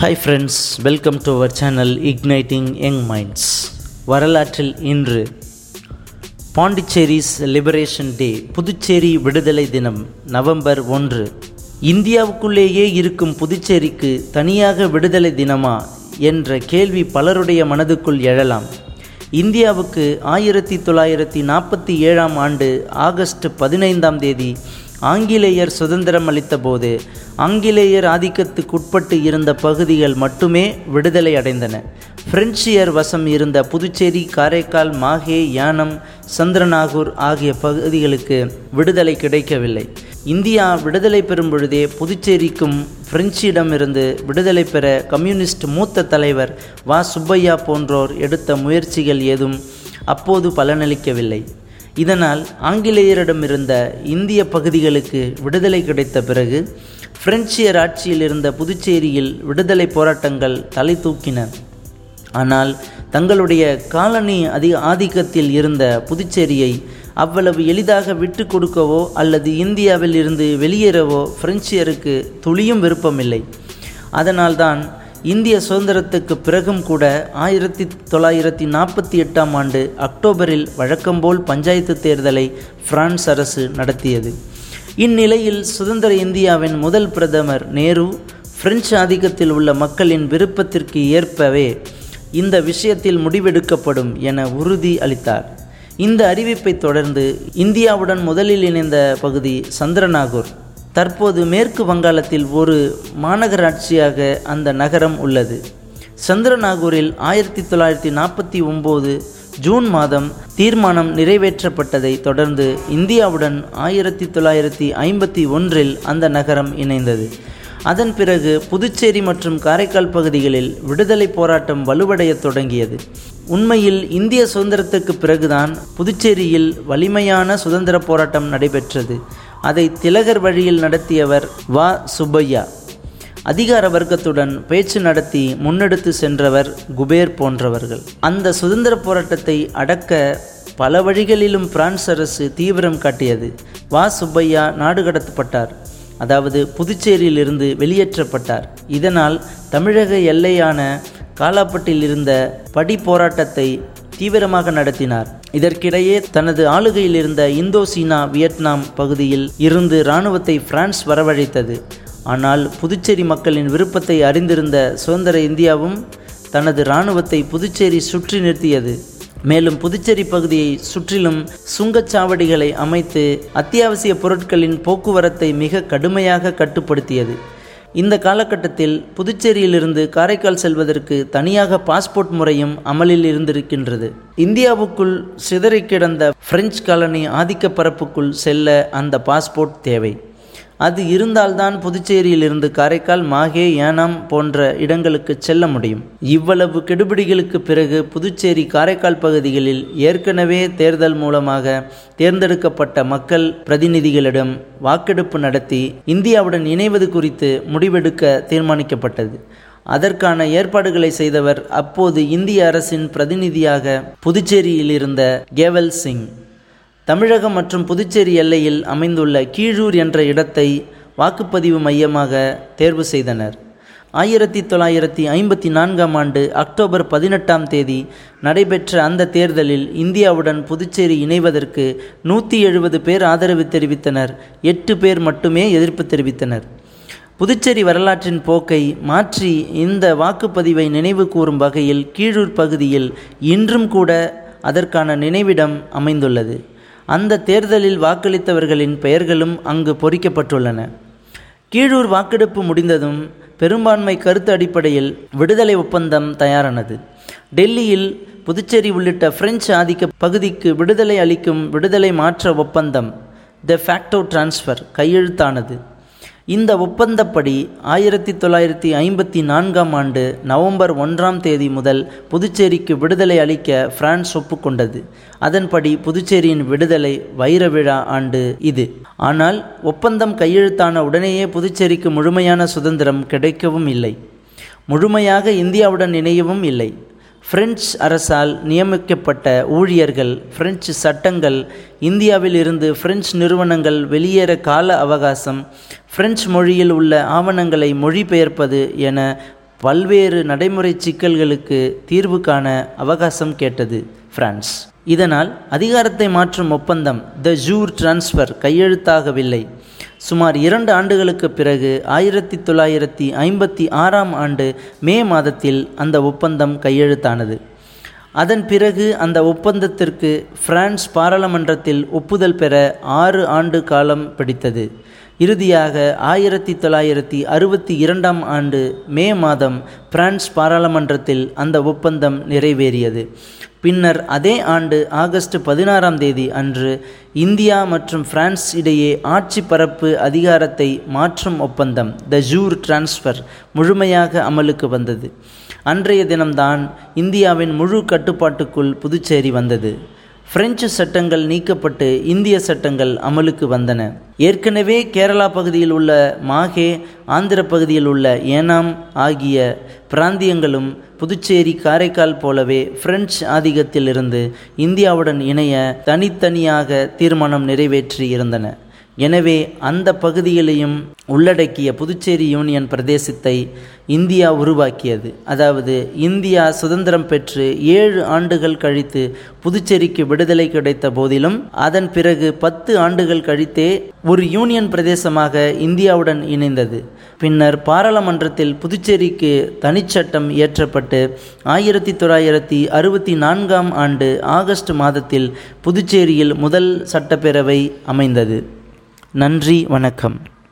Hi friends welcome to our channel igniting young minds வரலாற்றில் இன்று பாண்டிச்சேரிஸ் liberation டே புதுச்சேரி விடுதலை தினம் நவம்பர் ஒன்று. இந்தியாவுக்குள்ளேயே இருக்கும் புதுச்சேரிக்கு தனியாக விடுதலை தினமா என்ற கேள்வி பலருடைய மனதுக்குள் எழலாம். இந்தியாவுக்கு ஆயிரத்தி தொள்ளாயிரத்தி நாற்பத்தி ஏழாம் ஆண்டு ஆகஸ்ட் பதினைந்தாம் தேதி ஆங்கிலேயர் சுதந்திரம் அளித்தபோது ஆங்கிலேயர் ஆதிக்கத்துக்குட்பட்டு இருந்த பகுதிகள் மட்டுமே விடுதலை அடைந்தன. பிரெஞ்சியர் வசம் இருந்த புதுச்சேரி காரைக்கால் மாஹே யானம் சந்திரநாகூர் ஆகிய பகுதிகளுக்கு விடுதலை கிடைக்கவில்லை. இந்தியா விடுதலை பெறும் பொழுதே புதுச்சேரிக்கும் பிரெஞ்சிடமிருந்து விடுதலை பெற கம்யூனிஸ்ட் மூத்த தலைவர் வா சுப்பையா போன்றோர் எடுத்த முயற்சிகள் ஏதும் அப்போது பலனளிக்கவில்லை. இதனால் ஆங்கிலேயரிடமிருந்த இந்திய பகுதிகளுக்கு விடுதலை கிடைத்த பிறகு பிரெஞ்சியர் ஆட்சியில் இருந்த புதுச்சேரியில் விடுதலை போராட்டங்கள் தலை தூக்கின. ஆனால் தங்களுடைய காலனி அதி ஆதிக்கத்தில் இருந்த புதுச்சேரியை அவ்வளவு எளிதாக விட்டு கொடுக்கவோ அல்லது இந்தியாவில் இருந்து வெளியேறவோ பிரெஞ்சியருக்கு துளியும் விருப்பமில்லை. அதனால்தான் இந்திய சுதந்திரத்துக்கு பிறகும் கூட ஆயிரத்தி தொள்ளாயிரத்தி நாற்பத்தி எட்டாம் ஆண்டு அக்டோபரில் வழக்கம்போல் பஞ்சாயத்து தேர்தலை பிரான்ஸ் அரசு நடத்தியது. இந்நிலையில் சுதந்திர இந்தியாவின் முதல் பிரதமர் நேரு பிரெஞ்சு ஆதிக்கத்தில் உள்ள மக்களின் விருப்பத்திற்கு ஏற்பவே இந்த விஷயத்தில் முடிவெடுக்கப்படும் என உறுதி அளித்தார். இந்த அறிவிப்பை தொடர்ந்து இந்தியாவுடன் முதலில் இணைந்த பகுதி சந்திரநாகூர். தற்போது மேற்கு வங்காளத்தில் ஒரு மாநகராட்சியாக அந்த நகரம் உள்ளது. சந்திரநாகூரில் ஆயிரத்தி தொள்ளாயிரத்தி நாற்பத்தி ஒம்பது ஜூன் மாதம் தீர்மானம் நிறைவேற்றப்பட்டதை தொடர்ந்து இந்தியாவுடன் ஆயிரத்தி தொள்ளாயிரத்தி ஐம்பத்தி ஒன்றில் அந்த நகரம் இணைந்தது. அதன் பிறகு புதுச்சேரி மற்றும் காரைக்கால் பகுதிகளில் விடுதலை போராட்டம் வலுவடைய தொடங்கியது. உண்மையில் இந்திய சுதந்திரத்துக்கு பிறகுதான் புதுச்சேரியில் வலிமையான சுதந்திர போராட்டம் நடைபெற்றது. அதை திலகர் வழியில் நடத்தியவர் வா. சுப்பையா. அதிகார வர்க்கத்துடன் பேச்சு நடத்தி முன்னெடுத்து சென்றவர் குபேர் போன்றவர்கள். அந்த சுதந்திர போராட்டத்தை அடக்க பல வழிகளிலும் பிரான்ஸ் அரசு தீவிரம் காட்டியது. வா. சுப்பையா நாடு கடத்தப்பட்டார். அதாவது புதுச்சேரியிலிருந்து வெளியேற்றப்பட்டார். இதனால் தமிழக எல்லையான காலாப்பட்டில் இருந்த படி போராட்டத்தை தீவிரமாக நடத்தினார். இதற்கிடையே தனது ஆளுகையில் இருந்த இந்தோ சீனா வியட்நாம் பகுதியில் இருந்து இராணுவத்தை பிரான்ஸ் வரவழைத்தது. ஆனால் புதுச்சேரி மக்களின் விருப்பத்தை அறிந்திருந்த சுதந்திர இந்தியாவும் தனது இராணுவத்தை புதுச்சேரி சுற்றி நிறுத்தியது. மேலும் புதுச்சேரி பகுதியை சுற்றிலும் சுங்கச்சாவடிகளை அமைத்து அத்தியாவசிய பொருட்களின் போக்குவரத்தை மிக கடுமையாக கட்டுப்படுத்தியது. இந்த காலகட்டத்தில் புதுச்சேரியிலிருந்து காரைக்கால் செல்வதற்கு தனியாக பாஸ்போர்ட் முறையும் அமலில் இருந்திருக்கின்றது. இந்தியாவுக்குள் சிதறி கிடந்த பிரெஞ்சு காலனி ஆதிக்க பரப்புக்குள் செல்ல அந்த பாஸ்போர்ட் தேவை. அது இருந்தால்தான் புதுச்சேரியிலிருந்து காரைக்கால் மாகே ஏனாம் போன்ற இடங்களுக்கு செல்ல முடியும். இவ்வளவு கெடுபிடிகளுக்கு பிறகு புதுச்சேரி காரைக்கால் பகுதிகளில் ஏற்கனவே தேர்தல் மூலமாக தேர்ந்தெடுக்கப்பட்ட மக்கள் பிரதிநிதிகளிடம் வாக்கெடுப்பு நடத்தி இந்தியாவுடன் இணைவது குறித்து முடிவெடுக்க தீர்மானிக்கப்பட்டது. அதற்கான ஏற்பாடுகளை செய்தவர் அப்போது இந்திய அரசின் பிரதிநிதியாக புதுச்சேரியில் இருந்த கேவல் சிங். தமிழகம் மற்றும் புதுச்சேரி எல்லையில் அமைந்துள்ள கீழூர் என்ற இடத்தை வாக்குப்பதிவு மையமாக தேர்வு செய்தனர். ஆயிரத்தி தொள்ளாயிரத்தி ஐம்பத்தி நான்காம் ஆண்டு அக்டோபர் பதினெட்டாம் தேதி நடைபெற்ற அந்த தேர்தலில் இந்தியாவுடன் புதுச்சேரி இணைவதற்கு நூற்றி எழுபது பேர் ஆதரவு தெரிவித்தனர். எட்டு பேர் மட்டுமே எதிர்ப்பு தெரிவித்தனர். புதுச்சேரி வரலாற்றின் போக்கை மாற்றி இந்த வாக்குப்பதிவை நினைவு கூறும் வகையில் கீழூர் பகுதியில் இன்றும் கூட அதற்கான நினைவிடம் அமைந்துள்ளது. அந்த தேர்தலில் வாக்களித்தவர்களின் பெயர்களும் அங்கு பொறிக்கப்பட்டுள்ளன. கீழூர் வாக்கெடுப்பு முடிந்ததும் பெரும்பான்மை கருத்து அடிப்படையில் விடுதலை ஒப்பந்தம் தயாரானது. டெல்லியில் புதுச்சேரி உள்ளிட்ட பிரெஞ்சு ஆதிக்க பகுதிக்கு விடுதலை அளிக்கும் விடுதலை மாற்ற ஒப்பந்தம் த ஃபேக்டோ டிரான்ஸ்ஃபர் கையெழுத்தானது. இந்த ஒப்பந்தப்படி ஆயிரத்தி தொள்ளாயிரத்தி ஐம்பத்தி நான்காம் ஆண்டு நவம்பர் ஒன்றாம் தேதி முதல் புதுச்சேரிக்கு விடுதலை அளிக்க பிரான்ஸ் ஒப்புக்கொண்டது. அதன்படி புதுச்சேரியின் விடுதலை வைர விழா ஆண்டு இது. ஆனால் ஒப்பந்தம் கையெழுத்தான உடனேயே புதுச்சேரிக்கு முழுமையான சுதந்திரம் கிடைக்கவும் இல்லை. முழுமையாக இந்தியாவுடன் இணையவும் இல்லை. பிரெஞ்சு அரசால் நியமிக்கப்பட்ட ஊழியர்கள் பிரெஞ்சு சட்டங்கள் இந்தியாவில் இருந்து பிரெஞ்சு நிறுவனங்கள் வெளியேற கால அவகாசம் பிரெஞ்சு மொழியில் உள்ள ஆவணங்களை மொழிபெயர்ப்பது என பல்வேறு நடைமுறை சிக்கல்களுக்கு தீர்வு காண அவகாசம் கேட்டது பிரான்ஸ். இதனால் அதிகாரத்தை மாற்றும் ஒப்பந்தம் த ஜூர் டிரான்ஸ்ஃபர் கையெழுத்தாகவில்லை. சுமார் இரண்டு ஆண்டுகளுக்கு பிறகு ஆயிரத்தி தொள்ளாயிரத்தி ஐம்பத்தி ஆறாம் ஆண்டு மே மாதத்தில் அந்த ஒப்பந்தம் கையெழுத்தானது. அதன் பிறகு அந்த ஒப்பந்தத்திற்கு பிரான்ஸ் பாராளுமன்றத்தில் ஒப்புதல் பெற ஆறு ஆண்டு காலம் பிடித்தது. இறுதியாக ஆயிரத்தி தொள்ளாயிரத்தி அறுபத்தி இரண்டாம் ஆண்டு மே மாதம் பிரான்ஸ் பாராளுமன்றத்தில் அந்த ஒப்பந்தம் நிறைவேறியது. பின்னர் அதே ஆண்டு ஆகஸ்ட் பதினாறாம் தேதி அன்று இந்தியா மற்றும் பிரான்ஸ் இடையே ஆட்சி பரப்பு அதிகாரத்தை மாற்றும் ஒப்பந்தம் த ஜூர் டிரான்ஸ்ஃபர் முழுமையாக அமலுக்கு வந்தது. அன்றைய தினம்தான் இந்தியாவின் முழு கட்டுப்பாட்டுக்குள் புதுச்சேரி வந்தது. பிரெஞ்சு சட்டங்கள் நீக்கப்பட்டு இந்திய சட்டங்கள் அமலுக்கு வந்தன. ஏற்கனவே கேரளா பகுதியில் உள்ள மாஹே ஆந்திர பகுதியில் உள்ள ஏனாம் ஆகிய பிராந்தியங்களும் புதுச்சேரி காரைக்கால் போலவே பிரெஞ்சு ஆதிக்கத்திலிருந்து இந்தியாவுடன் இணைய தனித்தனியாக தீர்மானம் நிறைவேற்றி இருந்தன எனவே அந்த பகுதிகளையும் உள்ளடக்கிய புதுச்சேரி யூனியன் பிரதேசத்தை இந்தியா உருவாக்கியது. அதாவது இந்தியா சுதந்திரம் பெற்று ஏழு ஆண்டுகள் கழித்து புதுச்சேரிக்கு விடுதலை கிடைத்த போதிலும் அதன் பிறகு பத்து ஆண்டுகள் கழித்தே ஒரு யூனியன் பிரதேசமாக இந்தியாவுடன் இணைந்தது. பின்னர் பாராளுமன்றத்தில் புதுச்சேரிக்கு தனிச்சட்டம் இயற்றப்பட்டு ஆயிரத்தி தொள்ளாயிரத்தி அறுபத்தி நான்காம் ஆண்டு ஆகஸ்ட் மாதத்தில் புதுச்சேரியில் முதல் சட்டப்பேரவை அமைந்தது. நன்றி வணக்கம்.